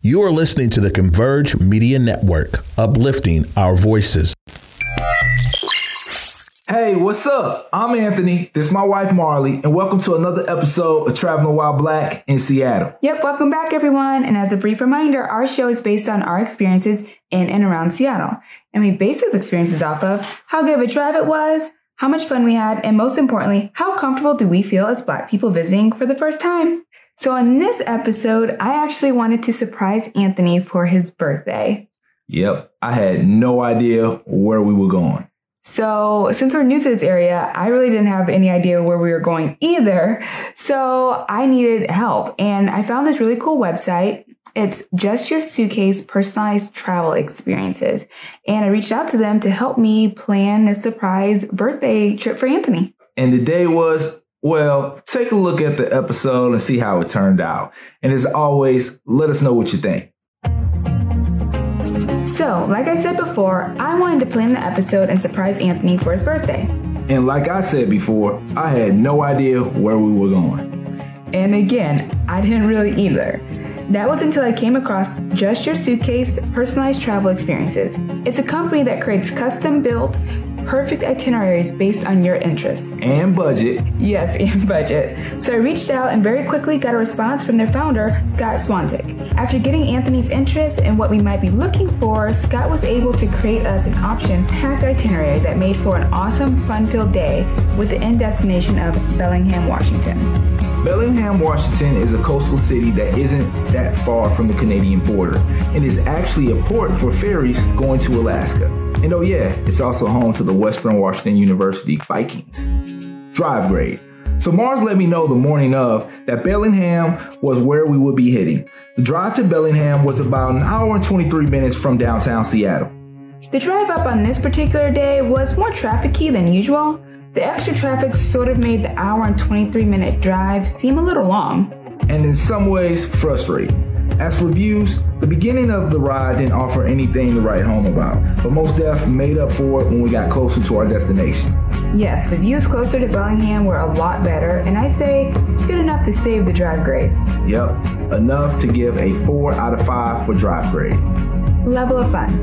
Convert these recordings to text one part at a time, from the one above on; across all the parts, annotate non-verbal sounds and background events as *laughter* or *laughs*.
You are listening to the Converge Media Network, uplifting our voices. Hey, what's up? I'm Anthony. This is my wife Marley, and welcome to another episode of Traveling While Black in Seattle. Yep, welcome back, everyone. And as a brief reminder, our show is based on our experiences in and around Seattle. And we base those experiences off of how good of a drive it was, how much fun we had, and most importantly, how comfortable do we feel as Black people visiting for the first time. So, in this episode, I actually wanted to surprise Anthony for his birthday. Yep, I had no idea where we were going. So, since we're new to this area, I really didn't have any idea where we were going either. So, I needed help, and I found this really cool website. It's just your suitcase personalized travel experiences. And I reached out to them to help me plan this surprise birthday trip for Anthony. And the day was well, take a look at the episode and see how it turned out. And as always, let us know what you think. So, like I said before, I wanted to plan the episode and surprise Anthony for his birthday. And like I said before, I had no idea where we were going. And again, I didn't really either. That was until I came across Just Your Suitcase Personalized Travel Experiences. It's a company that creates custom built, perfect itineraries based on your interests. And budget. Yes, *laughs* and budget. So I reached out and very quickly got a response from their founder, Scott Swantik. After getting Anthony's interest and what we might be looking for, Scott was able to create us an option packed itinerary that made for an awesome, fun filled day with the end destination of Bellingham, Washington. Bellingham, Washington is a coastal city that isn't that far from the Canadian border and is actually a port for ferries going to Alaska. And oh yeah, it's also home to the Western Washington University Vikings. Drive grade. So Mars let me know the morning of that Bellingham was where we would be heading. The drive to Bellingham was about an hour and 23 minutes from downtown Seattle. The drive up on this particular day was more trafficy than usual. The extra traffic sort of made the hour and 23 minute drive seem a little long. And in some ways, frustrating. As for views, the beginning of the ride didn't offer anything to write home about, but most def made up for it when we got closer to our destination. Yes, the views closer to Bellingham were a lot better, and I'd say good enough to save the drive grade. Yep, enough to give a 4 out of 5 for drive grade. Level of fun.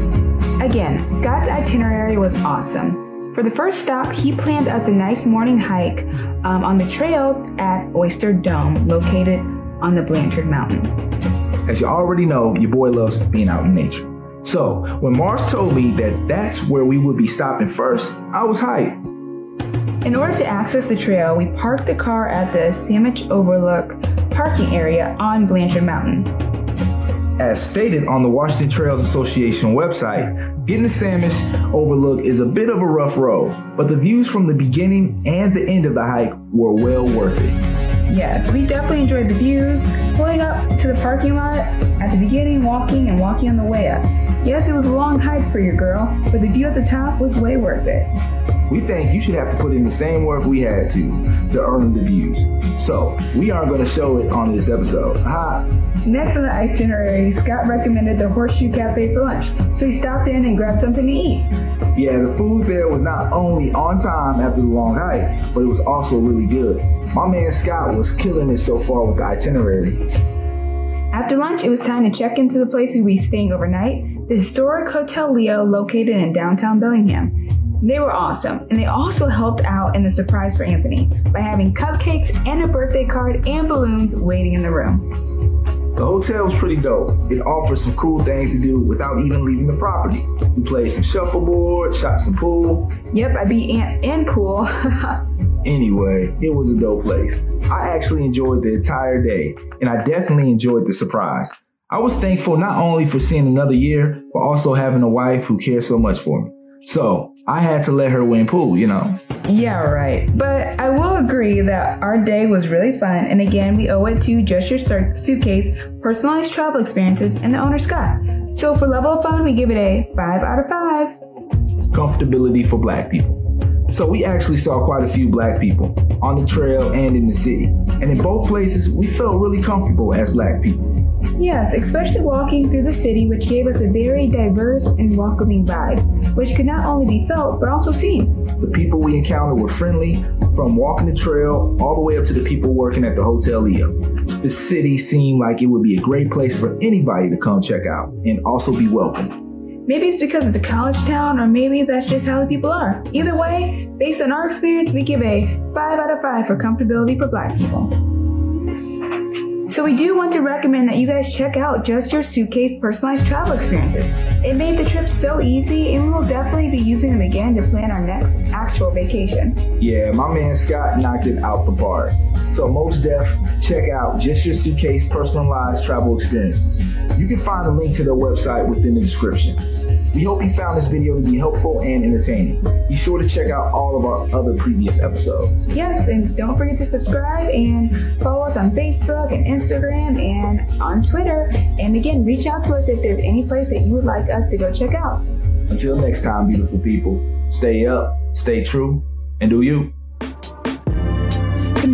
Again, Scott's itinerary was awesome. For the first stop, he planned us a nice morning hike um, on the trail at Oyster Dome, located on the Blanchard Mountain. As you already know, your boy loves being out in nature. So when Mars told me that that's where we would be stopping first, I was hyped. In order to access the trail, we parked the car at the Samish Overlook parking area on Blanchard Mountain. As stated on the Washington Trails Association website, getting to Samish Overlook is a bit of a rough road, but the views from the beginning and the end of the hike were well worth it. Yes, we definitely enjoyed the views, pulling up to the parking lot at the beginning, walking and walking on the way up. Yes, it was a long hike for your girl, but the view at the top was way worth it. We think you should have to put in the same work we had to to earn the views. So we aren't going to show it on this episode. Ha! Next on the itinerary, Scott recommended the Horseshoe Cafe for lunch, so he stopped in and grabbed something to eat. Yeah, the food there was not only on time after the long hike, but it was also really good. My man Scott was killing it so far with the itinerary. After lunch, it was time to check into the place we would be staying overnight, the historic Hotel Leo located in downtown Bellingham. They were awesome, and they also helped out in the surprise for Anthony by having cupcakes and a birthday card and balloons waiting in the room. The hotel's pretty dope. It offers some cool things to do without even leaving the property. We played some shuffleboard, shot some pool. Yep, I beat Ant in pool. *laughs* anyway, it was a dope place. I actually enjoyed the entire day, and I definitely enjoyed the surprise. I was thankful not only for seeing another year, but also having a wife who cares so much for me. So I had to let her win pool, you know. Yeah, right. But I will agree that our day was really fun. And again, we owe it to Just Your Suitcase, personalized travel experiences, and the owner, Scott. So for level of fun, we give it a 5 out of 5. Comfortability for black people. So we actually saw quite a few black people on the trail and in the city. And in both places, we felt really comfortable as black people. Yes, especially walking through the city, which gave us a very diverse and welcoming vibe, which could not only be felt but also seen. The people we encountered were friendly, from walking the trail all the way up to the people working at the Hotel Leo. The city seemed like it would be a great place for anybody to come check out and also be welcome. Maybe it's because it's a college town, or maybe that's just how the people are. Either way, based on our experience, we give a 5 out of 5 for comfortability for black people. So we do want to recommend that you guys check out Just Your Suitcase personalized travel experiences. It made the trip so easy and we will definitely be using them again to plan our next actual vacation. Yeah, my man Scott knocked it out the park. So most def, check out Just Your Suitcase personalized travel experiences. You can find a link to their website within the description. We hope you found this video to be helpful and entertaining. Be sure to check out all of our other previous episodes. Yes, and don't forget to subscribe and follow us on Facebook and Instagram and on Twitter. And again, reach out to us if there's any place that you would like us to go check out. Until next time, beautiful people, stay up, stay true, and do you.